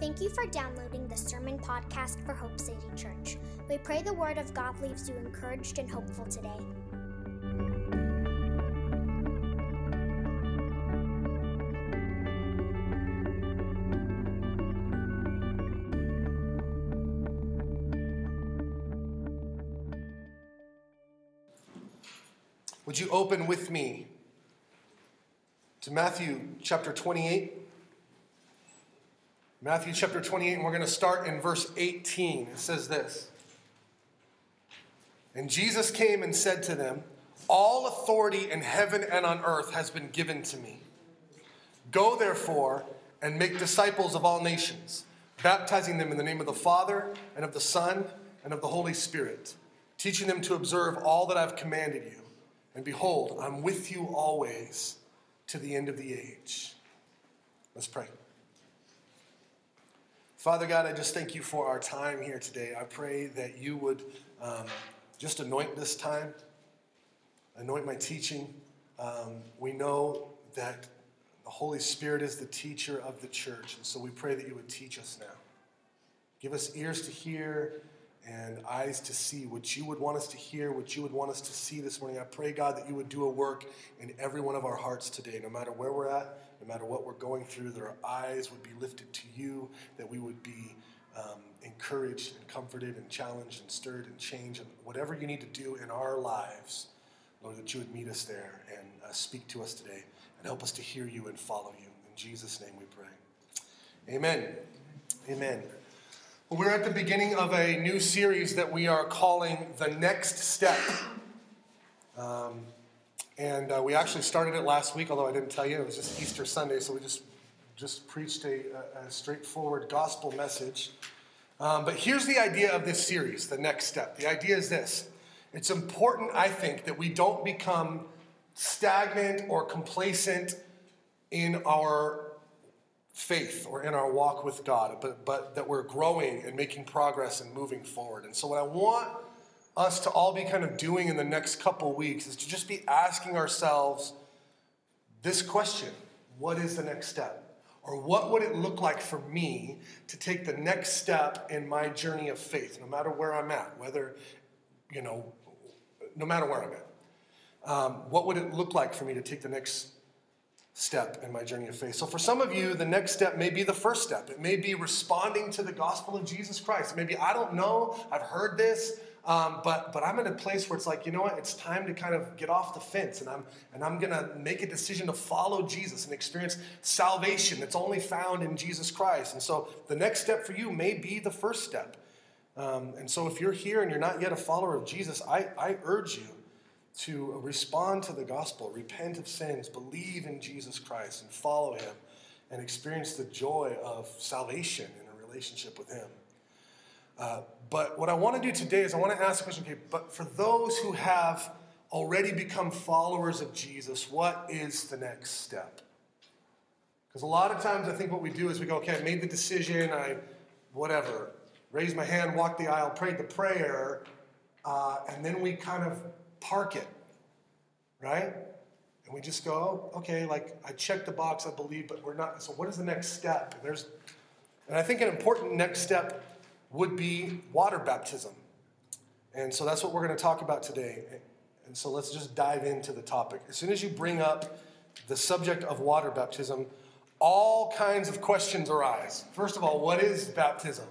Thank you for downloading the Sermon Podcast for Hope City Church. We pray the Word of God leaves you encouraged and hopeful today. Would you open with me to Matthew chapter 28? Matthew chapter 28, and we're going to start in verse 18. It says this And Jesus came and said to them, All authority in heaven and on earth has been given to me. Go therefore and make disciples of all nations, baptizing them in the name of the Father and of the Son and of the Holy Spirit, teaching them to observe all that I've commanded you. And behold, I'm with you always to the end of the age. Let's pray. Father God, I just thank you for our time here today. I pray that you would um, just anoint this time, anoint my teaching. Um, we know that the Holy Spirit is the teacher of the church, and so we pray that you would teach us now. Give us ears to hear and eyes to see what you would want us to hear, what you would want us to see this morning. I pray, God, that you would do a work in every one of our hearts today, no matter where we're at, no matter what we're going through, that our eyes would be lifted to you, that we would be um, encouraged and comforted and challenged and stirred and changed, and whatever you need to do in our lives, Lord, that you would meet us there and uh, speak to us today and help us to hear you and follow you. In Jesus' name we pray. Amen. Amen. We're at the beginning of a new series that we are calling The Next Step. Um, and uh, we actually started it last week, although I didn't tell you. It was just Easter Sunday, so we just, just preached a, a straightforward gospel message. Um, but here's the idea of this series, The Next Step. The idea is this it's important, I think, that we don't become stagnant or complacent in our faith or in our walk with God, but, but that we're growing and making progress and moving forward. And so, what I want us to all be kind of doing in the next couple weeks is to just be asking ourselves this question What is the next step? Or what would it look like for me to take the next step in my journey of faith, no matter where I'm at, whether, you know, no matter where I'm at? Um, what would it look like for me to take the next step in my journey of faith. So, for some of you, the next step may be the first step. It may be responding to the gospel of Jesus Christ. Maybe I don't know, I've heard this, um, but but I'm in a place where it's like, you know what? It's time to kind of get off the fence, and I'm and I'm gonna make a decision to follow Jesus and experience salvation that's only found in Jesus Christ. And so, the next step for you may be the first step. Um, and so, if you're here and you're not yet a follower of Jesus, I, I urge you to respond to the gospel, repent of sins, believe in Jesus Christ, and follow him, and experience the joy of salvation in a relationship with him. Uh, but what I want to do today is I want to ask the question okay, but for those who have already become followers of Jesus, what is the next step? Because a lot of times I think what we do is we go, okay, I made the decision, I, whatever, raised my hand, walked the aisle, prayed the prayer, uh, and then we kind of park it, right? And we just go, oh, okay, like I checked the box, I believe, but we're not. So what is the next step? And there's, and I think an important next step would be water baptism. And so that's what we're going to talk about today. And so let's just dive into the topic. As soon as you bring up the subject of water baptism, all kinds of questions arise. First of all, what is baptism?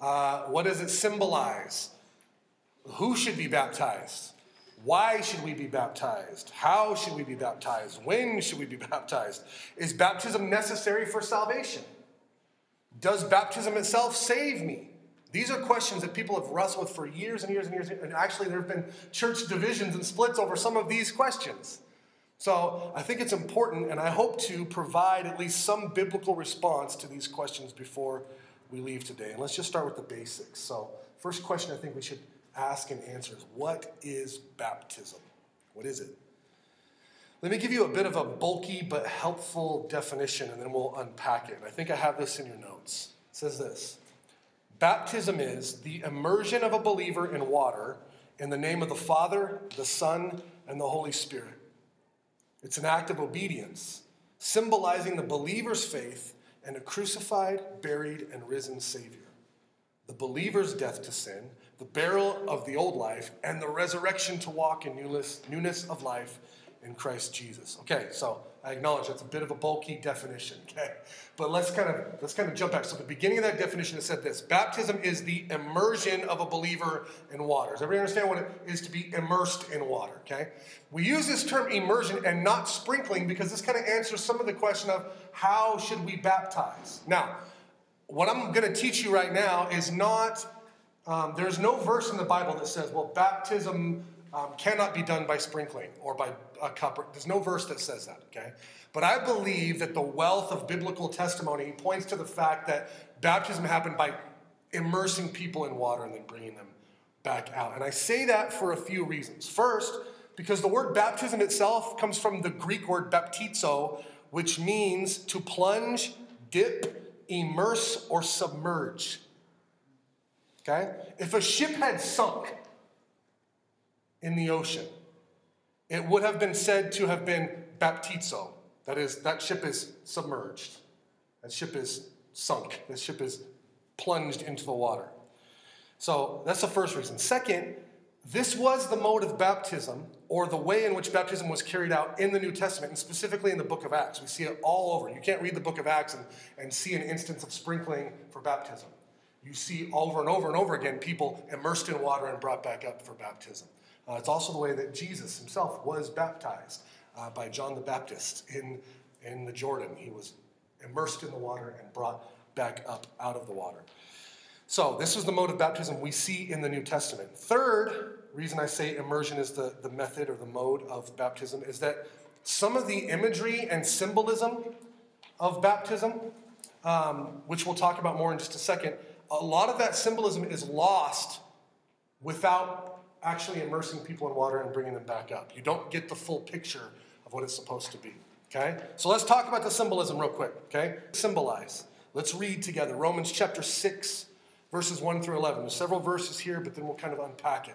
Uh, what does it symbolize? Who should be baptized? Why should we be baptized? How should we be baptized? When should we be baptized? Is baptism necessary for salvation? Does baptism itself save me? These are questions that people have wrestled with for years and years and years. And actually, there have been church divisions and splits over some of these questions. So I think it's important, and I hope to provide at least some biblical response to these questions before we leave today. And let's just start with the basics. So, first question I think we should ask and answer is what is baptism? What is it? Let me give you a bit of a bulky but helpful definition and then we'll unpack it. I think I have this in your notes. It says this Baptism is the immersion of a believer in water in the name of the Father, the Son, and the Holy Spirit. It's an act of obedience, symbolizing the believer's faith and a crucified, buried, and risen Savior. The believer's death to sin, the burial of the old life, and the resurrection to walk in newness, newness of life in Christ Jesus. Okay, so I acknowledge that's a bit of a bulky definition, okay? But let's kind of let's kind of jump back. So the beginning of that definition it said this: baptism is the immersion of a believer in water. Does everybody understand what it is to be immersed in water? Okay? We use this term immersion and not sprinkling because this kind of answers some of the question of how should we baptize? Now, what I'm going to teach you right now is not um, there's no verse in the Bible that says, well, baptism um, cannot be done by sprinkling or by a cup. There's no verse that says that, okay? But I believe that the wealth of biblical testimony points to the fact that baptism happened by immersing people in water and then bringing them back out. And I say that for a few reasons. First, because the word baptism itself comes from the Greek word baptizo, which means to plunge, dip, immerse, or submerge. Okay? If a ship had sunk, in the ocean. It would have been said to have been baptizo. That is, that ship is submerged. That ship is sunk. That ship is plunged into the water. So that's the first reason. Second, this was the mode of baptism, or the way in which baptism was carried out in the New Testament, and specifically in the book of Acts. We see it all over. You can't read the book of Acts and, and see an instance of sprinkling for baptism. You see over and over and over again people immersed in water and brought back up for baptism. Uh, it's also the way that Jesus himself was baptized uh, by John the Baptist in, in the Jordan. He was immersed in the water and brought back up out of the water. So, this is the mode of baptism we see in the New Testament. Third reason I say immersion is the, the method or the mode of baptism is that some of the imagery and symbolism of baptism, um, which we'll talk about more in just a second, a lot of that symbolism is lost without actually immersing people in water and bringing them back up. You don't get the full picture of what it's supposed to be. Okay? So let's talk about the symbolism real quick. Okay? Symbolize. Let's read together Romans chapter 6, verses 1 through 11. There's several verses here, but then we'll kind of unpack it.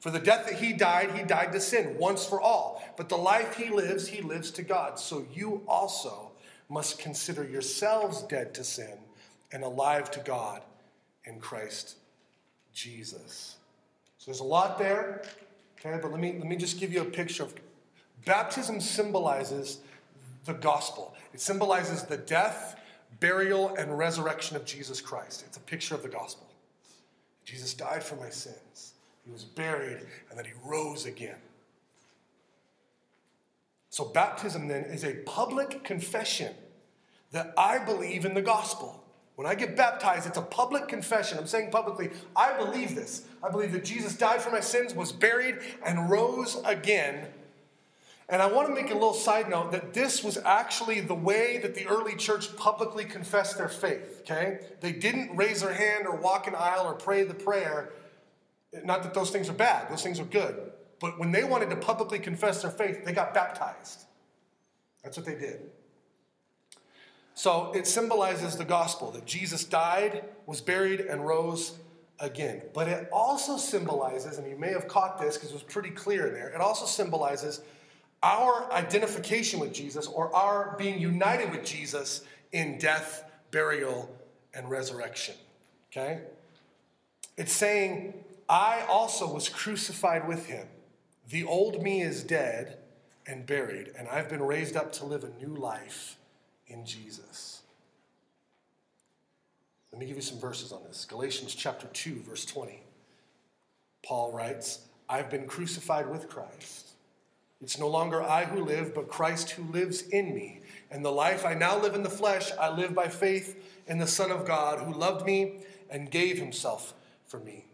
For the death that he died, he died to sin once for all. But the life he lives, he lives to God. So you also must consider yourselves dead to sin and alive to God in Christ Jesus. So there's a lot there, okay, but let me, let me just give you a picture of baptism symbolizes the gospel. It symbolizes the death, burial, and resurrection of Jesus Christ. It's a picture of the gospel. Jesus died for my sins. He was buried, and then he rose again. So, baptism then is a public confession that I believe in the gospel. When I get baptized, it's a public confession. I'm saying publicly, I believe this. I believe that Jesus died for my sins, was buried, and rose again. And I want to make a little side note that this was actually the way that the early church publicly confessed their faith, okay? They didn't raise their hand or walk an aisle or pray the prayer. Not that those things are bad, those things are good. But when they wanted to publicly confess their faith, they got baptized. That's what they did. So it symbolizes the gospel that Jesus died, was buried, and rose again. But it also symbolizes, and you may have caught this because it was pretty clear in there, it also symbolizes our identification with Jesus or our being united with Jesus in death, burial, and resurrection. Okay? It's saying, I also was crucified with him. The old me is dead and buried, and I've been raised up to live a new life in Jesus. Let me give you some verses on this. Galatians chapter 2, verse 20. Paul writes, I've been crucified with Christ. It's no longer I who live, but Christ who lives in me. And the life I now live in the flesh, I live by faith in the Son of God who loved me and gave himself for me.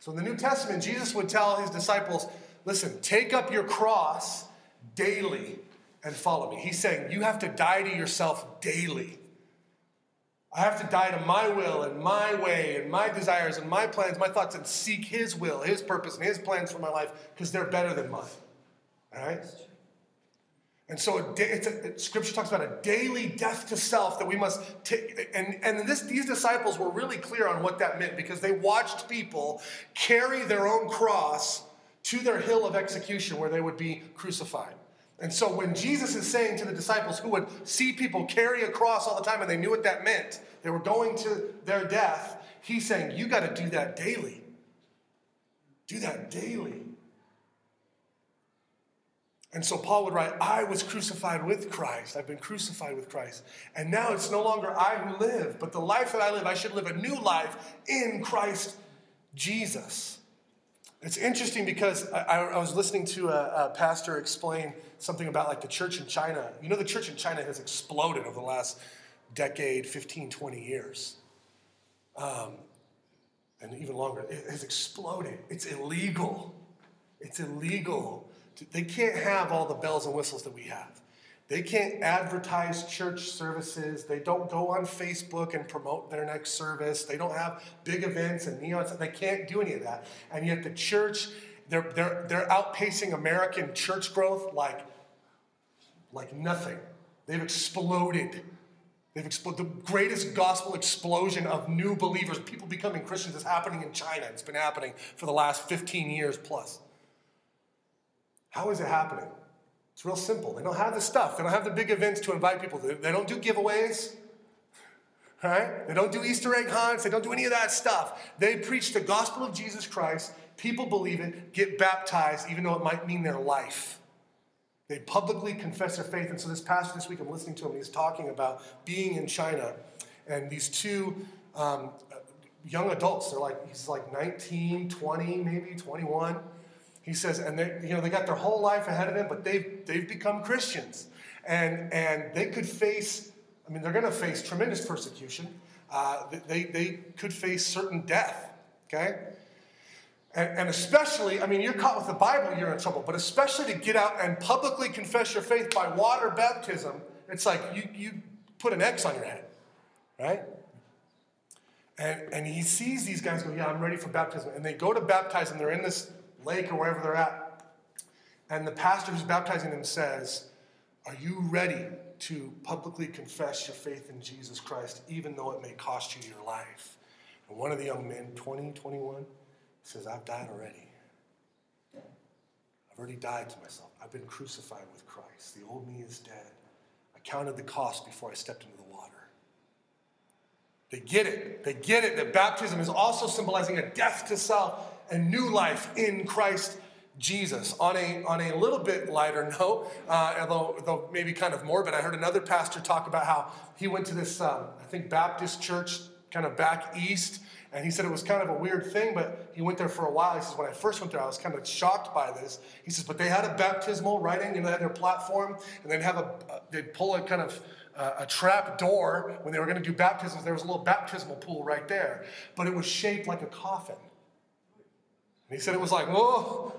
So in the New Testament, Jesus would tell his disciples, listen, take up your cross daily and follow me. He's saying you have to die to yourself daily. I have to die to my will and my way and my desires and my plans, my thoughts, and seek His will, His purpose, and His plans for my life because they're better than mine. All right? And so it's a, Scripture talks about a daily death to self that we must take. And, and this, these disciples were really clear on what that meant because they watched people carry their own cross to their hill of execution where they would be crucified. And so when Jesus is saying to the disciples who would see people carry a cross all the time and they knew what that meant, they were going to their death, he's saying, You got to do that daily. Do that daily. And so Paul would write, I was crucified with Christ. I've been crucified with Christ. And now it's no longer I who live, but the life that I live, I should live a new life in Christ Jesus. It's interesting because I, I was listening to a, a, pastor explain something about like the church in China. You know, the church in China has exploded over the last decade, 15, 20 years. Um, and even longer. It has exploded. It's illegal. It's illegal. They can't have all the bells and whistles that we have. They can't advertise church services. They don't go on Facebook and promote their next service. They don't have big events and neons. They can't do any of that. And yet the church, they're, they're, they're outpacing American church growth like, like nothing. They've exploded. They've exploded. The greatest gospel explosion of new believers, people becoming Christians, is happening in China. It's been happening for the last 15 years plus. How is it happening? It's real simple. They don't have the stuff. They don't have the big events to invite people. They don't do giveaways. Right? They don't do Easter egg hunts. They don't do any of that stuff. They preach the gospel of Jesus Christ. People believe it, get baptized, even though it might mean their life. They publicly confess their faith. And so this pastor this week, I'm listening to him, he's talking about being in China. And these two um, young adults, they're like, he's like 19, 20, maybe 21 he says, and they, you know, they got their whole life ahead of them, but they've, they've become Christians. And, and they could face, I mean, they're going to face tremendous persecution. Uh, they, they could face certain death, okay? And, and especially, I mean, you're caught with the Bible, you're in trouble, but especially to get out and publicly confess your faith by water baptism, it's like you, you put an X on your head, right? And, and he sees these guys go, Yeah, I'm ready for baptism. And they go to baptize them. They're in this lake or wherever they're at. And the pastor who's baptizing them says, Are you ready to publicly confess your faith in Jesus Christ, even though it may cost you your life? And one of the young men, 20, 21, says, I've died already. I've already died to myself. I've been crucified with Christ. The old me is dead. I counted the cost before I stepped into the water. They get it. They get it that baptism is also symbolizing a death to self and new life in Christ Jesus. On a, on a little bit lighter note, uh, although, although maybe kind of morbid, I heard another pastor talk about how he went to this, um, I think, Baptist church kind of back east. And he said it was kind of a weird thing, but he went there for a while. He says, when I first went there, I was kind of shocked by this. He says, but they had a baptismal writing, know, they had their platform, and they'd have a, they'd pull a kind of uh, a trap door when they were going to do baptisms. There was a little baptismal pool right there, but it was shaped like a coffin. And he said it was like, oh,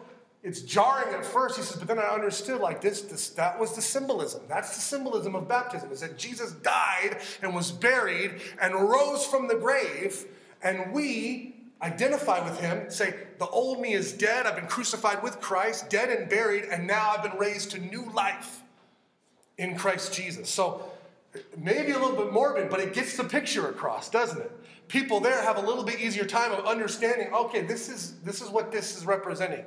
it's jarring at first. He says, but then I understood like this, this, that was the symbolism. That's the symbolism of baptism, is that Jesus died and was buried and rose from the grave, and we identify with him, say, the old me is dead, I've been crucified with Christ, dead and buried, and now I've been raised to new life in Christ Jesus. So maybe a little bit morbid, but it gets the picture across, doesn't it? people there have a little bit easier time of understanding okay this is this is what this is representing.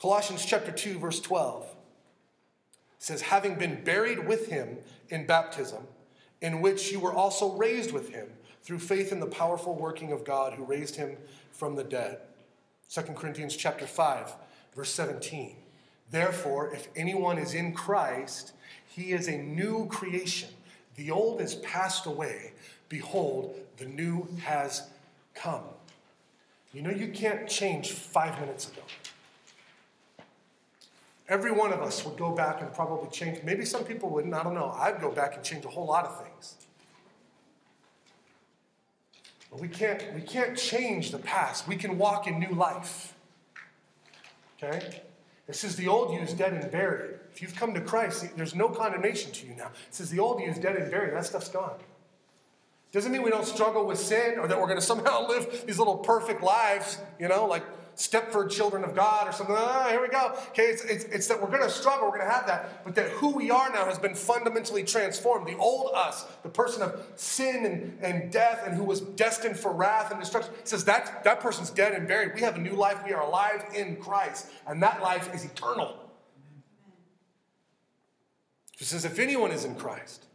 Colossians chapter 2 verse 12 says having been buried with him in baptism in which you were also raised with him through faith in the powerful working of god who raised him from the dead. 2 corinthians chapter 5 verse 17 therefore if anyone is in christ he is a new creation the old is passed away Behold, the new has come. You know, you can't change five minutes ago. Every one of us would go back and probably change. Maybe some people wouldn't. I don't know. I'd go back and change a whole lot of things. But we can't, we can't change the past. We can walk in new life. Okay? It says the old you is dead and buried. If you've come to Christ, there's no condemnation to you now. It says the old you is dead and buried. That stuff's gone. Doesn't mean we don't struggle with sin or that we're going to somehow live these little perfect lives, you know, like Stepford children of God or something. Ah, here we go. Okay, it's, it's, it's that we're going to struggle, we're going to have that, but that who we are now has been fundamentally transformed. The old us, the person of sin and, and death and who was destined for wrath and destruction, says that, that person's dead and buried. We have a new life. We are alive in Christ, and that life is eternal. She says, if anyone is in Christ,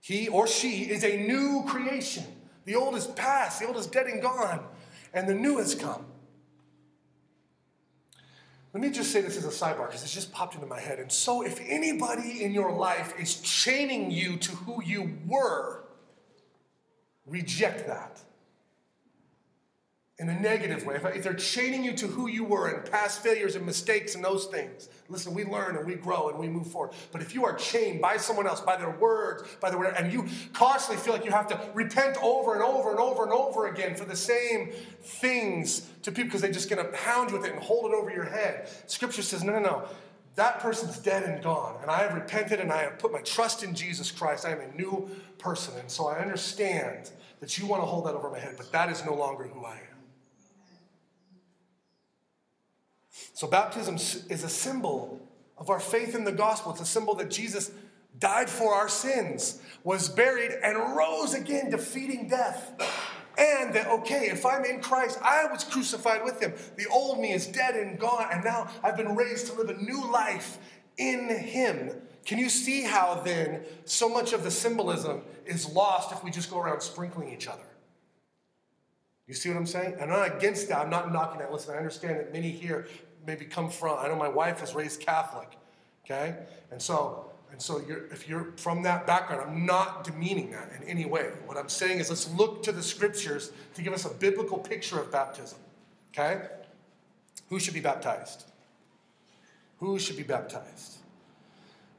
he or she is a new creation. The old is past, the old is dead and gone, and the new has come. Let me just say this as a sidebar because it's just popped into my head. And so, if anybody in your life is chaining you to who you were, reject that in a negative way. If, they're chaining you to who you were and past failures and mistakes and those things, listen, we learn and we grow and we move forward. But if you are chained by someone else, by their words, by their word, and you constantly feel like you have to repent over and over and over and over again for the same things to people because they're just going to pound you with it and hold it over your head. Scripture says, no, no, no. That person's dead and gone. And I have repented and I have put my trust in Jesus Christ. I am a new person. And so I understand that you want to hold that over my head, but that is no longer who I am. So, baptism is a symbol of our faith in the gospel. It's a symbol that Jesus died for our sins, was buried, and rose again, defeating death. And that, okay, if I'm in Christ, I was crucified with him. The old me is dead and gone, and now I've been raised to live a new life in him. Can you see how then so much of the symbolism is lost if we just go around sprinkling each other? You see what I'm saying? And I'm not against that. I'm not knocking that. Listen, I understand that many here maybe come from. I know my wife is raised Catholic, okay? And so, and so you're, if you're from that background, I'm not demeaning that in any way. What I'm saying is let's look to the scriptures to give us a biblical picture of baptism, okay? Who should be baptized? Who should be baptized?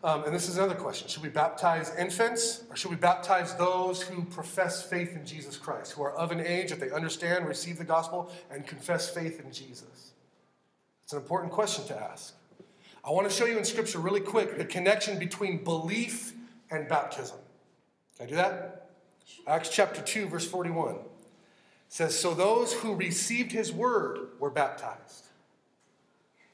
Um, and this is another question. Should we baptize infants or should we baptize those who profess faith in Jesus Christ, who are of an age that they understand, receive the gospel, and confess faith in Jesus? It's an important question to ask. I want to show you in Scripture really quick the connection between belief and baptism. Can I do that? Acts chapter 2, verse 41 says, So those who received his word were baptized.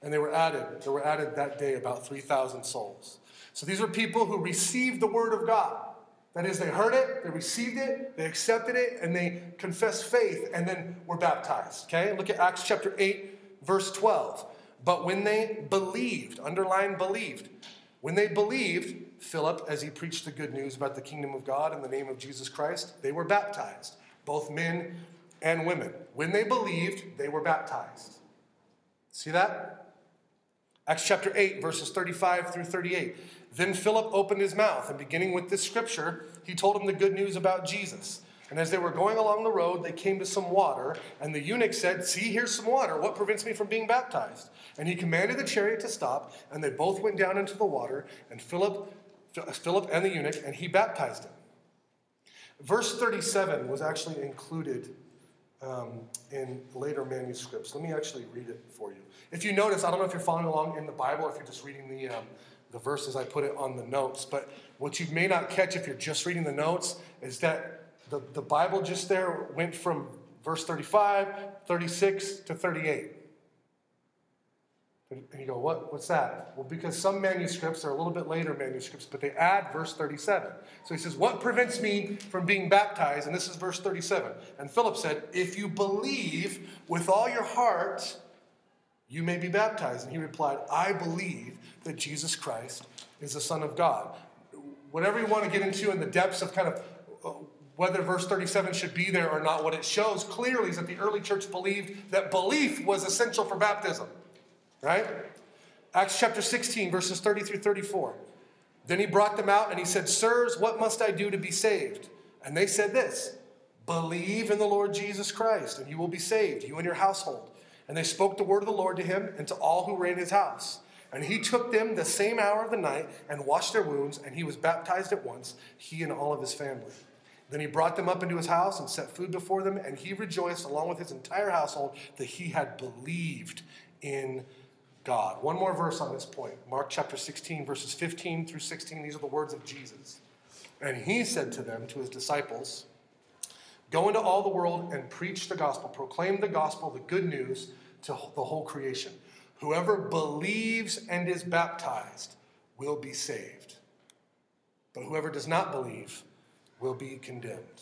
And they were added, there were added that day about 3,000 souls. So these are people who received the word of God. That is, they heard it, they received it, they accepted it, and they confessed faith, and then were baptized. Okay? Look at Acts chapter 8, Verse 12. But when they believed, underline believed, when they believed, Philip, as he preached the good news about the kingdom of God in the name of Jesus Christ, they were baptized, both men and women. When they believed, they were baptized. See that? Acts chapter 8, verses 35 through 38. Then Philip opened his mouth, and beginning with this scripture, he told him the good news about Jesus. And as they were going along the road, they came to some water, and the eunuch said, See, here's some water. What prevents me from being baptized? And he commanded the chariot to stop, and they both went down into the water, and Philip, Philip and the eunuch, and he baptized him. Verse 37 was actually included um, in later manuscripts. Let me actually read it for you. If you notice, I don't know if you're following along in the Bible, or if you're just reading the, um, the verses, I put it on the notes, but what you may not catch if you're just reading the notes is that the, the Bible just there went from verse 35, 36 to 38. And you go, what, what's that? Well, because some manuscripts are a little bit later manuscripts, but they add verse 37. So he says, What prevents me from being baptized? And this is verse 37. And Philip said, If you believe with all your heart, you may be baptized. And he replied, I believe that Jesus Christ is the Son of God. Whatever you want to get into in the depths of kind of uh, whether verse 37 should be there or not, what it shows clearly is that the early church believed that belief was essential for baptism. Right? Acts chapter 16, verses 30 through 34. Then he brought them out and he said, Sirs, what must I do to be saved? And they said this Believe in the Lord Jesus Christ, and you will be saved, you and your household. And they spoke the word of the Lord to him and to all who were in his house. And he took them the same hour of the night and washed their wounds, and he was baptized at once, he and all of his family. Then he brought them up into his house and set food before them, and he rejoiced along with his entire household that he had believed in God. One more verse on this point Mark chapter 16, verses 15 through 16. These are the words of Jesus. And he said to them, to his disciples, Go into all the world and preach the gospel, proclaim the gospel, the good news to the whole creation. Whoever believes and is baptized will be saved, but whoever does not believe will be condemned.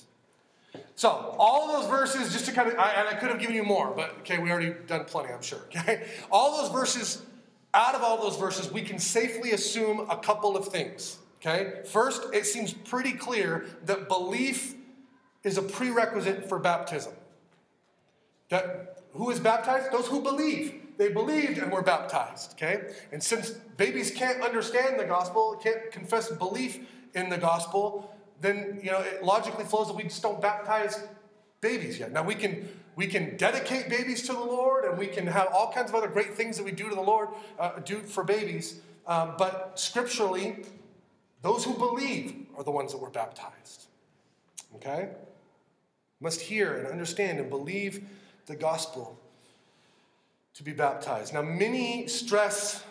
So, all those verses, just to kind of, I, and I could have given you more, but okay, we already done plenty, I'm sure. Okay, all those verses, out of all those verses, we can safely assume a couple of things. Okay, first, it seems pretty clear that belief is a prerequisite for baptism. That who is baptized? Those who believe. They believed and were baptized. Okay, and since babies can't understand the gospel, can't confess belief in the gospel, then you know it logically flows that we just don't baptize babies yet. Now we can we can dedicate babies to the Lord, and we can have all kinds of other great things that we do to the Lord, uh, do for babies. Um, but scripturally, those who believe are the ones that were baptized. Okay, must hear and understand and believe the gospel to be baptized. Now, many stress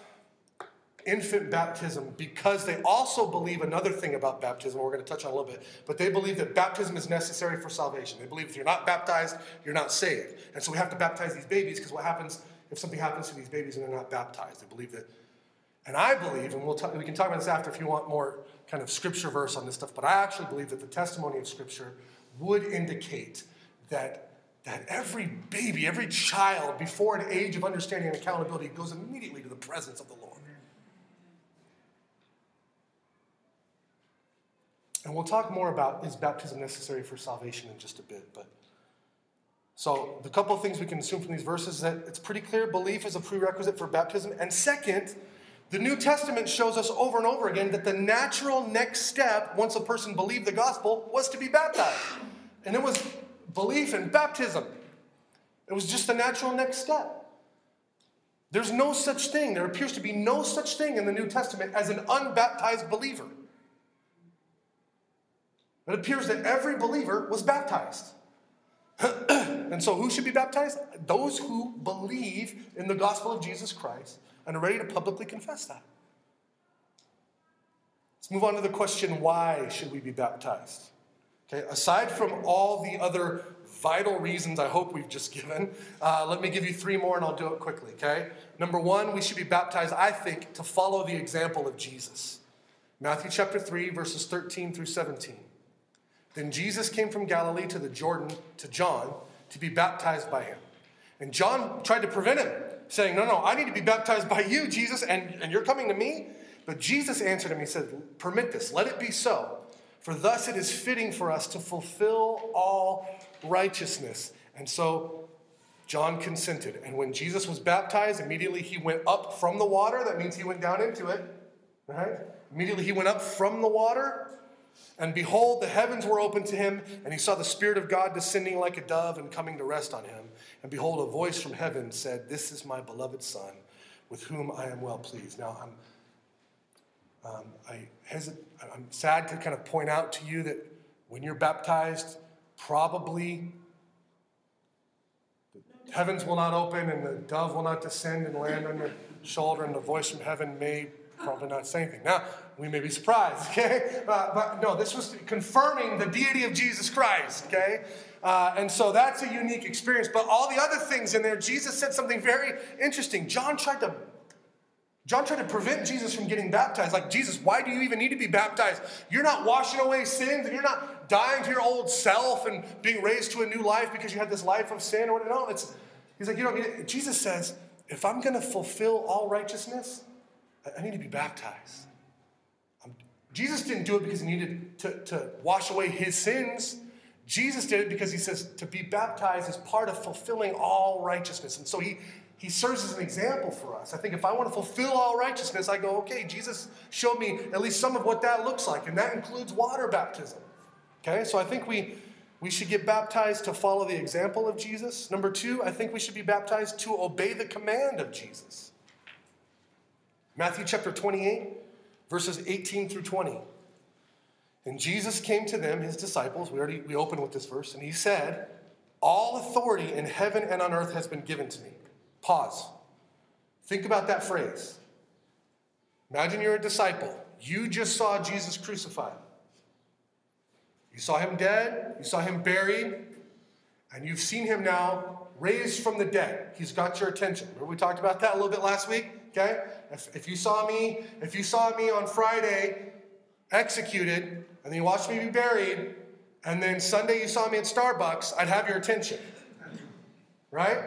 infant baptism because they also believe another thing about baptism we're going to touch on a little bit but they believe that baptism is necessary for salvation. They believe if you're not baptized you're not saved. And so we have to baptize these babies because what happens if something happens to these babies and they're not baptized? They believe that and i believe and we'll we can talk about this after if you want more kind of scripture verse on this stuff but i actually believe that the testimony of scripture would indicate that that every baby every child before an age of understanding and accountability goes immediately to the presence of the lord And we'll talk more about is baptism necessary for salvation in just a bit. But so the couple of things we can assume from these verses is that it's pretty clear belief is a prerequisite for baptism. And second, the New Testament shows us over and over again that the natural next step, once a person believed the gospel, was to be baptized. And it was belief and baptism. It was just the natural next step. There's no such thing, there appears to be no such thing in the New Testament as an unbaptized believer. It appears that every believer was baptized. and so, who should be baptized? Those who believe in the gospel of Jesus Christ and are ready to publicly confess that. Let's move on to the question why should we be baptized? Okay, aside from all the other vital reasons I hope we've just given, uh, let me give you three more and I'll do it quickly, okay? Number one, we should be baptized, I think, to follow the example of Jesus. Matthew chapter 3, verses 13 through 17. Then Jesus came from Galilee to the Jordan to John to be baptized by him. And John tried to prevent him, saying, No, no, I need to be baptized by you, Jesus, and, and you're coming to me? But Jesus answered him, He said, Permit this, let it be so. For thus it is fitting for us to fulfill all righteousness. And so John consented. And when Jesus was baptized, immediately he went up from the water. That means he went down into it. Right? Immediately he went up from the water and behold, the heavens were opened to him, and he saw the Spirit of God descending like a dove and coming to rest on him. And behold, a voice from heaven said, This is my beloved Son, with whom I am well pleased. Now, I'm, um, I hesit- I'm sad to kind of point out to you that when you're baptized, probably the heavens will not open and the dove will not descend and land on your shoulder, and the voice from heaven may probably not say anything. Now, we may be surprised, okay? Uh, but no, this was confirming the deity of Jesus Christ, okay? Uh, and so that's a unique experience. But all the other things in there, Jesus said something very interesting. John tried to John tried to prevent Jesus from getting baptized. Like, Jesus, why do you even need to be baptized? You're not washing away sins and you're not dying to your old self and being raised to a new life because you had this life of sin or whatever. No, it's, he's like, you it. Jesus says, if I'm going to fulfill all righteousness, I need to be baptized. Jesus didn't do it because he needed to, to wash away his sins. Jesus did it because he says to be baptized is part of fulfilling all righteousness. And so he, he serves as an example for us. I think if I want to fulfill all righteousness, I go, okay, Jesus showed me at least some of what that looks like, and that includes water baptism. Okay, so I think we we should get baptized to follow the example of Jesus. Number two, I think we should be baptized to obey the command of Jesus. Matthew chapter 28, verses 18 through 20. And Jesus came to them, his disciples. We already we opened with this verse, and he said, All authority in heaven and on earth has been given to me. Pause. Think about that phrase. Imagine you're a disciple. You just saw Jesus crucified. You saw him dead, you saw him buried, and you've seen him now raised from the dead. He's got your attention. Remember we talked about that a little bit last week? Okay? If, if you saw me, if you saw me on Friday executed, and then you watched me be buried, and then Sunday you saw me at Starbucks, I'd have your attention. Right?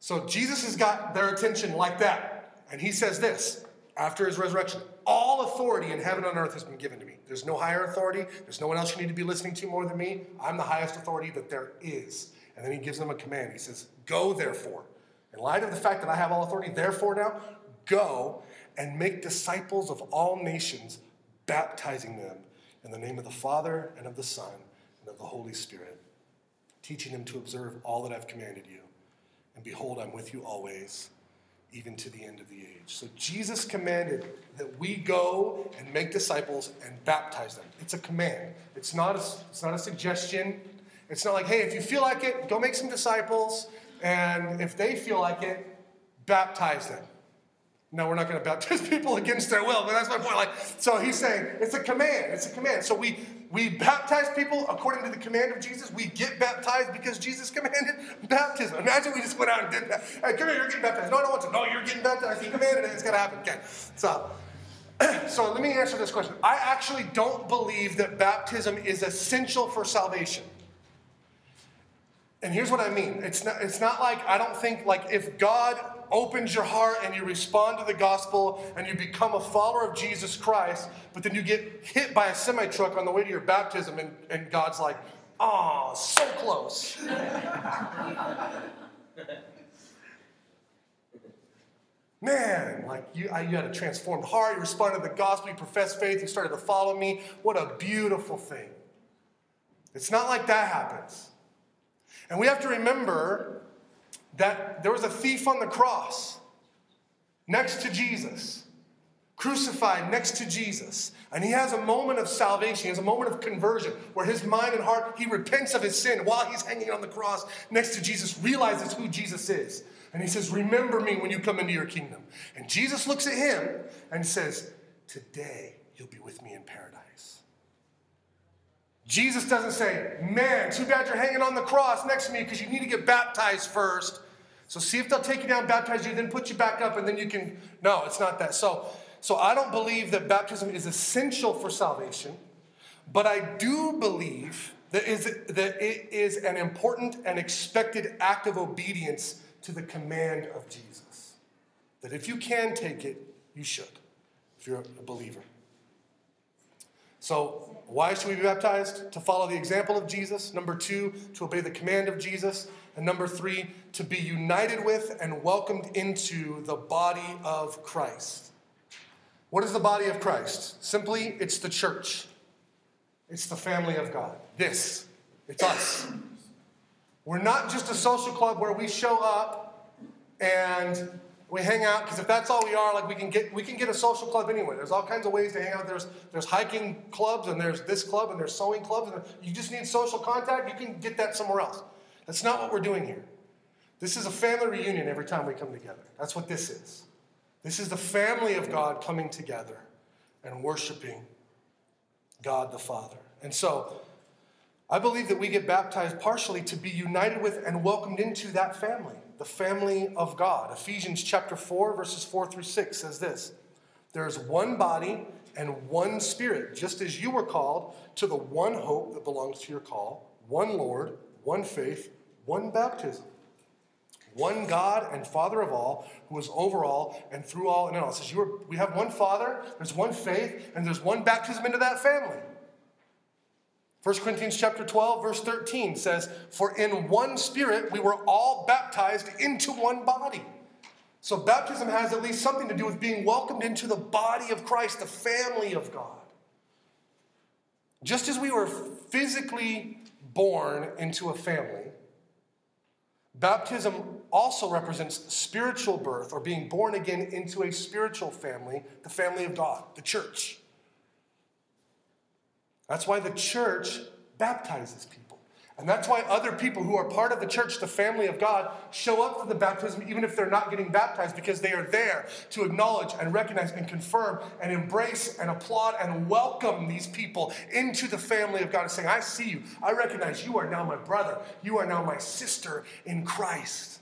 So Jesus has got their attention like that. And he says this after his resurrection All authority in heaven and earth has been given to me. There's no higher authority. There's no one else you need to be listening to more than me. I'm the highest authority that there is. And then he gives them a command. He says, Go therefore. In light of the fact that I have all authority, therefore now, go and make disciples of all nations, baptizing them in the name of the Father and of the Son and of the Holy Spirit, teaching them to observe all that I've commanded you. And behold, I'm with you always, even to the end of the age. So Jesus commanded that we go and make disciples and baptize them. It's a command. It's not a, it's not a suggestion. It's not like, hey, if you feel like it, go make some disciples. And if they feel like it, baptize them. No, we're not going to baptize people against their will, but that's my point. Like, so he's saying it's a command. It's a command. So we we baptize people according to the command of Jesus. We get baptized because Jesus commanded baptism. Imagine we just went out and did that. Hey, come here, you're getting baptized. No, I don't want to. No, you're getting baptized. He commanded it. It's going to happen. Okay. So, so let me answer this question. I actually don't believe that baptism is essential for salvation. And here's what I mean. It's not, it's not like, I don't think, like, if God opens your heart and you respond to the gospel and you become a follower of Jesus Christ, but then you get hit by a semi truck on the way to your baptism, and, and God's like, oh, so close. Man, like you, I, you had a transformed heart, you responded to the gospel, you professed faith, you started to follow me. What a beautiful thing. It's not like that happens. And we have to remember that there was a thief on the cross next to Jesus, crucified next to Jesus. And he has a moment of salvation, he has a moment of conversion where his mind and heart, he repents of his sin while he's hanging on the cross next to Jesus, realizes who Jesus is. And he says, Remember me when you come into your kingdom. And Jesus looks at him and says, Today you'll be with me in paradise. Jesus doesn't say, Man, too bad you're hanging on the cross next to me because you need to get baptized first. So see if they'll take you down, baptize you, then put you back up, and then you can. No, it's not that. So, so I don't believe that baptism is essential for salvation, but I do believe that, is, that it is an important and expected act of obedience to the command of Jesus. That if you can take it, you should, if you're a believer. So, why should we be baptized? To follow the example of Jesus. Number two, to obey the command of Jesus. And number three, to be united with and welcomed into the body of Christ. What is the body of Christ? Simply, it's the church, it's the family of God. This, it's us. We're not just a social club where we show up and we hang out because if that's all we are, like we can get we can get a social club anywhere. There's all kinds of ways to hang out. There's there's hiking clubs and there's this club and there's sewing clubs and you just need social contact. You can get that somewhere else. That's not what we're doing here. This is a family reunion every time we come together. That's what this is. This is the family of God coming together and worshiping God the Father. And so I believe that we get baptized partially to be united with and welcomed into that family the family of God. Ephesians chapter 4, verses 4 through 6 says this There is one body and one spirit, just as you were called to the one hope that belongs to your call, one Lord, one faith, one baptism. One God and Father of all, who is over all and through all and in all. It says you are, we have one Father, there's one faith, and there's one baptism into that family. 1 Corinthians chapter 12 verse 13 says, "For in one spirit we were all baptized into one body." So baptism has at least something to do with being welcomed into the body of Christ, the family of God. Just as we were physically born into a family, baptism also represents spiritual birth or being born again into a spiritual family, the family of God, the church. That's why the church baptizes people. And that's why other people who are part of the church, the family of God, show up for the baptism even if they're not getting baptized because they are there to acknowledge and recognize and confirm and embrace and applaud and welcome these people into the family of God and saying, I see you. I recognize you are now my brother. You are now my sister in Christ.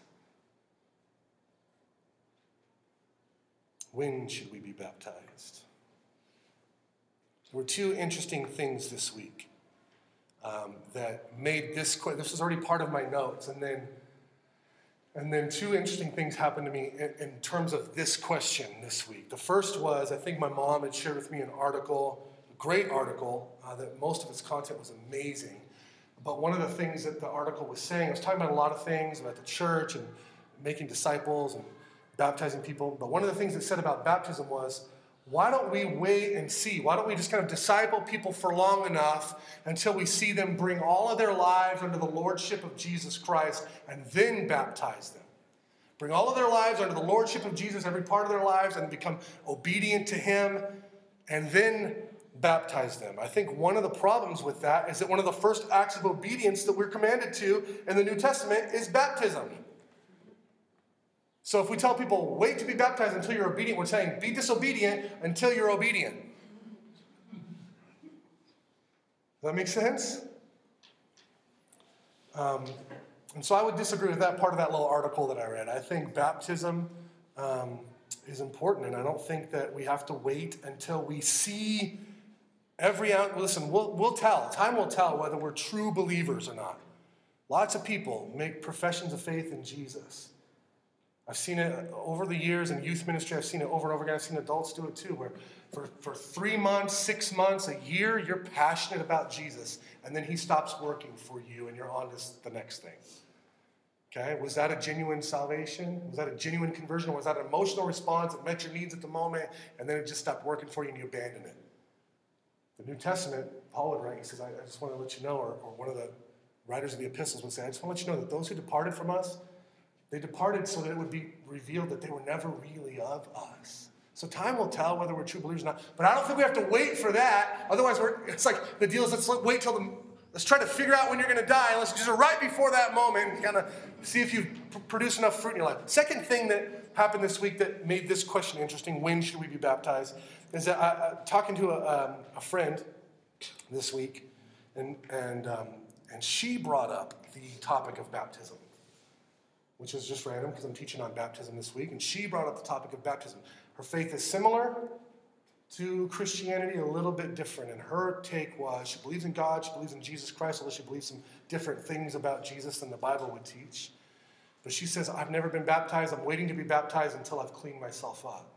When should we be baptized? Were two interesting things this week um, that made this this was already part of my notes and then and then two interesting things happened to me in, in, terms of this question this week the first was i think my mom had shared with me an article a great article uh, that most of its content was amazing but one of the things that the article was saying, I was talking about a lot of things about the church and making disciples and baptizing people. But one of the things it said about baptism was why don't we wait and see? Why don't we just kind of disciple people for long enough until we see them bring all of their lives under the lordship of Jesus Christ and then baptize them? Bring all of their lives under the lordship of Jesus, every part of their lives, and become obedient to Him, and then baptize them. I think one of the problems with that is that one of the first acts of obedience that we're commanded to in the New Testament is baptism. So if we tell people, wait to be baptized until you're obedient, we're saying, be disobedient until you're obedient. Does that make sense? Um, and so I would disagree with that part of that little article that I read. I think baptism um, is important, and I don't think that we have to wait until we see every out. Listen, we'll, we'll tell. Time will tell whether we're true believers or not. Lots of people make professions of faith in Jesus. I've seen it over the years in youth ministry. I've seen it over and over again. I've seen adults do it too, where for, for three months, six months, a year, you're passionate about Jesus, and then he stops working for you and you're on to the next thing. Okay? Was that a genuine salvation? Was that a genuine conversion? Was that an emotional response that met your needs at the moment and then it just stopped working for you and you abandoned it? The New Testament, Paul would write, he says, I, I just want to let you know, or, or one of the writers of the epistles would say, I just want to let you know that those who departed from us, they departed so that it would be revealed that they were never really of us. So time will tell whether we're true believers or not. But I don't think we have to wait for that. Otherwise, it's like the deal is let's wait till the let's try to figure out when you're going to die. Let's just right before that moment, kind of see if you've produced enough fruit in your life. Second thing that happened this week that made this question interesting: When should we be baptized? Is that I, I talking to a, um, a, friend this week, and and um, and she brought up the topic of baptism which is just random because I'm teaching on baptism this week, and she brought up the topic of baptism. Her faith is similar to Christianity, a little bit different. And her take was she believes in God, she believes in Jesus Christ, although she believes some different things about Jesus than the Bible would teach. But she says, I've never been baptized. I'm waiting to be baptized until I've cleaned myself up.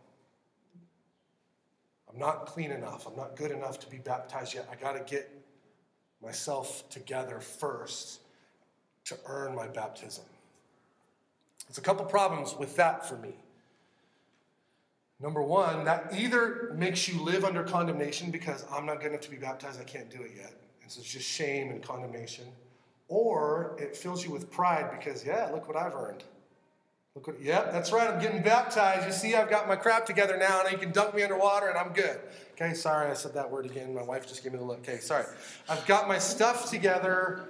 I'm not clean enough. I'm not good enough to be baptized yet. I got to get myself together first to earn my baptism. There's a couple problems with that for me. Number one, that either makes you live under condemnation because I'm not good enough to be baptized, I can't do it yet. And so it's just shame and condemnation. Or it fills you with pride because, yeah, look what I've earned. Look what, yep, that's right, I'm getting baptized. You see, I've got my crap together now, and you can dunk me underwater, and I'm good. Okay, sorry, I said that word again. My wife just gave me the look. Okay, sorry. I've got my stuff together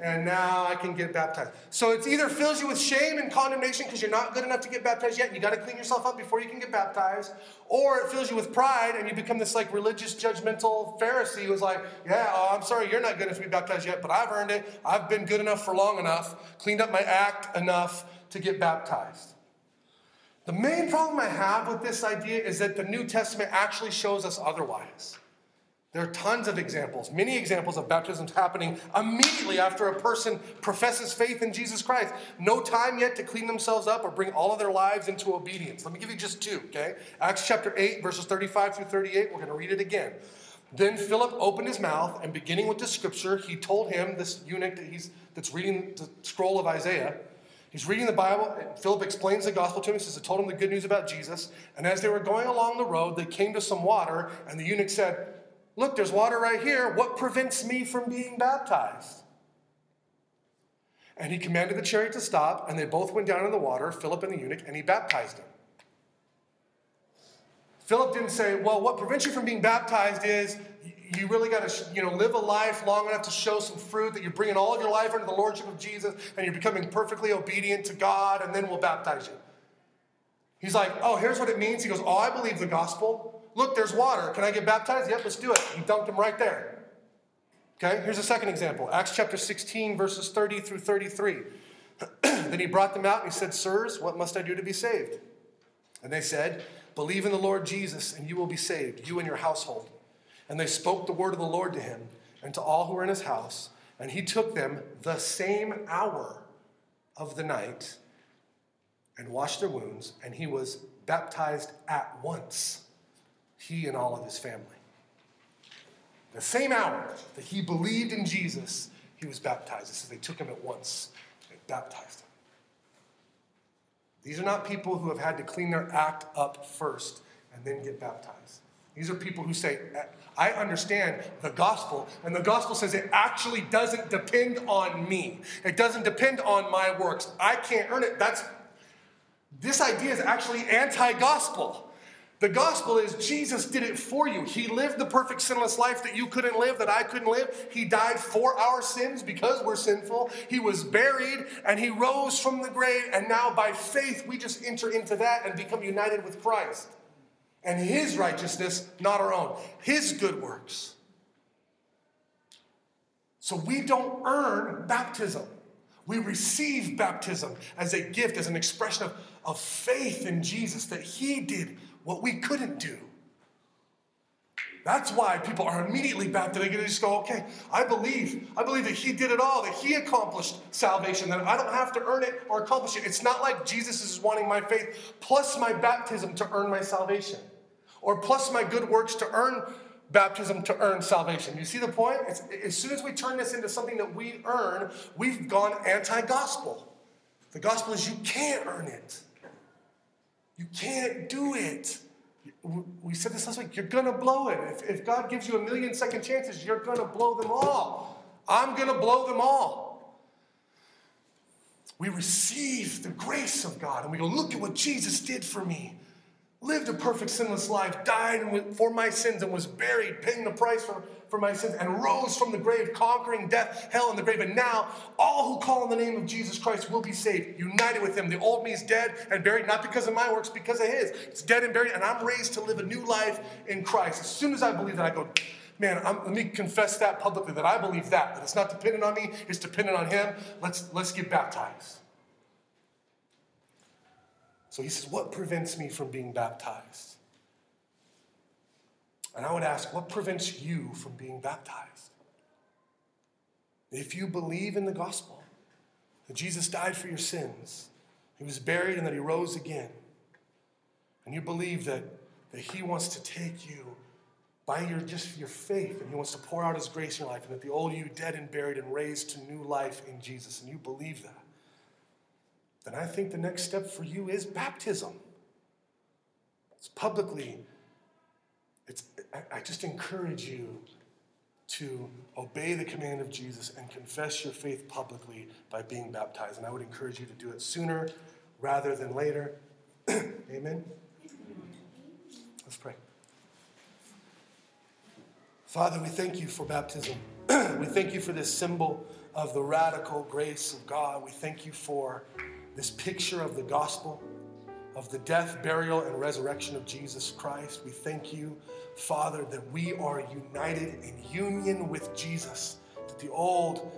and now I can get baptized. So it either fills you with shame and condemnation because you're not good enough to get baptized yet, and you got to clean yourself up before you can get baptized, or it fills you with pride and you become this like religious, judgmental Pharisee who's like, Yeah, oh, I'm sorry, you're not good enough to be baptized yet, but I've earned it. I've been good enough for long enough, cleaned up my act enough to get baptized. The main problem I have with this idea is that the New Testament actually shows us otherwise. There are tons of examples, many examples of baptisms happening immediately after a person professes faith in Jesus Christ. No time yet to clean themselves up or bring all of their lives into obedience. Let me give you just two, okay? Acts chapter 8, verses 35 through 38. We're going to read it again. Then Philip opened his mouth, and beginning with the scripture, he told him, this eunuch that he's, that's reading the scroll of Isaiah, He's reading the Bible. Philip explains the gospel to him. He says, I told him the good news about Jesus. And as they were going along the road, they came to some water, and the eunuch said, Look, there's water right here. What prevents me from being baptized? And he commanded the chariot to stop, and they both went down in the water, Philip and the eunuch, and he baptized him. Philip didn't say, Well, what prevents you from being baptized is you really got to you know, live a life long enough to show some fruit that you're bringing all of your life under the lordship of Jesus and you're becoming perfectly obedient to God, and then we'll baptize you. He's like, Oh, here's what it means. He goes, Oh, I believe the gospel. Look, there's water. Can I get baptized? Yep, let's do it. He dunked him right there. Okay, here's a second example Acts chapter 16, verses 30 through 33. then he brought them out and he said, Sirs, what must I do to be saved? And they said, Believe in the Lord Jesus, and you will be saved, you and your household. And they spoke the word of the Lord to him and to all who were in his house. And he took them the same hour of the night and washed their wounds, and he was baptized at once, he and all of his family. The same hour that he believed in Jesus, he was baptized. It says they took him at once and baptized him. These are not people who have had to clean their act up first and then get baptized. These are people who say, I understand the gospel, and the gospel says it actually doesn't depend on me. It doesn't depend on my works. I can't earn it. That's this idea is actually anti-gospel. The gospel is Jesus did it for you. He lived the perfect sinless life that you couldn't live, that I couldn't live. He died for our sins because we're sinful. He was buried and he rose from the grave. And now by faith, we just enter into that and become united with Christ and his righteousness, not our own, his good works. So we don't earn baptism. We receive baptism as a gift, as an expression of, of faith in Jesus that he did what we couldn't do. That's why people are immediately baptized. They just go, okay, I believe. I believe that He did it all, that He accomplished salvation, that I don't have to earn it or accomplish it. It's not like Jesus is wanting my faith plus my baptism to earn my salvation, or plus my good works to earn baptism to earn salvation. You see the point? It's, as soon as we turn this into something that we earn, we've gone anti gospel. The gospel is you can't earn it. You can't do it. We said this last week. You're going to blow it. If, if God gives you a million second chances, you're going to blow them all. I'm going to blow them all. We receive the grace of God and we go, look at what Jesus did for me lived a perfect sinless life, died for my sins, and was buried, paying the price for, for my sins, and rose from the grave, conquering death, hell, and the grave. And now all who call on the name of Jesus Christ will be saved, united with him. The old me is dead and buried, not because of my works, because of his. It's dead and buried, and I'm raised to live a new life in Christ. As soon as I believe that, I go, man, I'm, let me confess that publicly that I believe that, that it's not dependent on me, it's dependent on him. Let's, let's get baptized. So he says, What prevents me from being baptized? And I would ask, What prevents you from being baptized? If you believe in the gospel, that Jesus died for your sins, he was buried, and that he rose again, and you believe that, that he wants to take you by your just your faith and he wants to pour out his grace in your life and that the old you dead and buried and raised to new life in jesus and you believe that then I think the next step for you is baptism. It's publicly. It's, I just encourage you to obey the command of Jesus and confess your faith publicly by being baptized. And I would encourage you to do it sooner rather than later. Amen? Let's pray. Father, we thank you for baptism. we thank you for this symbol of the radical grace of God. We thank you for this picture of the gospel, of the death, burial, and resurrection of Jesus Christ. We thank you, Father, that we are united in union with Jesus, that the old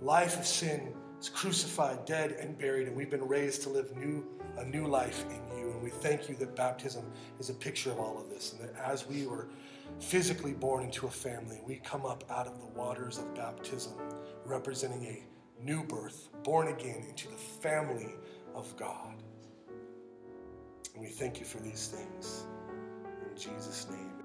life of sin is crucified, dead, and buried, and we've been raised to live new, a new life in you. And we thank you that baptism is a picture of all of this, and that as we were physically born into a family, we come up out of the waters of baptism, representing a new birth, born again into the family of God. And we thank you for these things. In Jesus' name.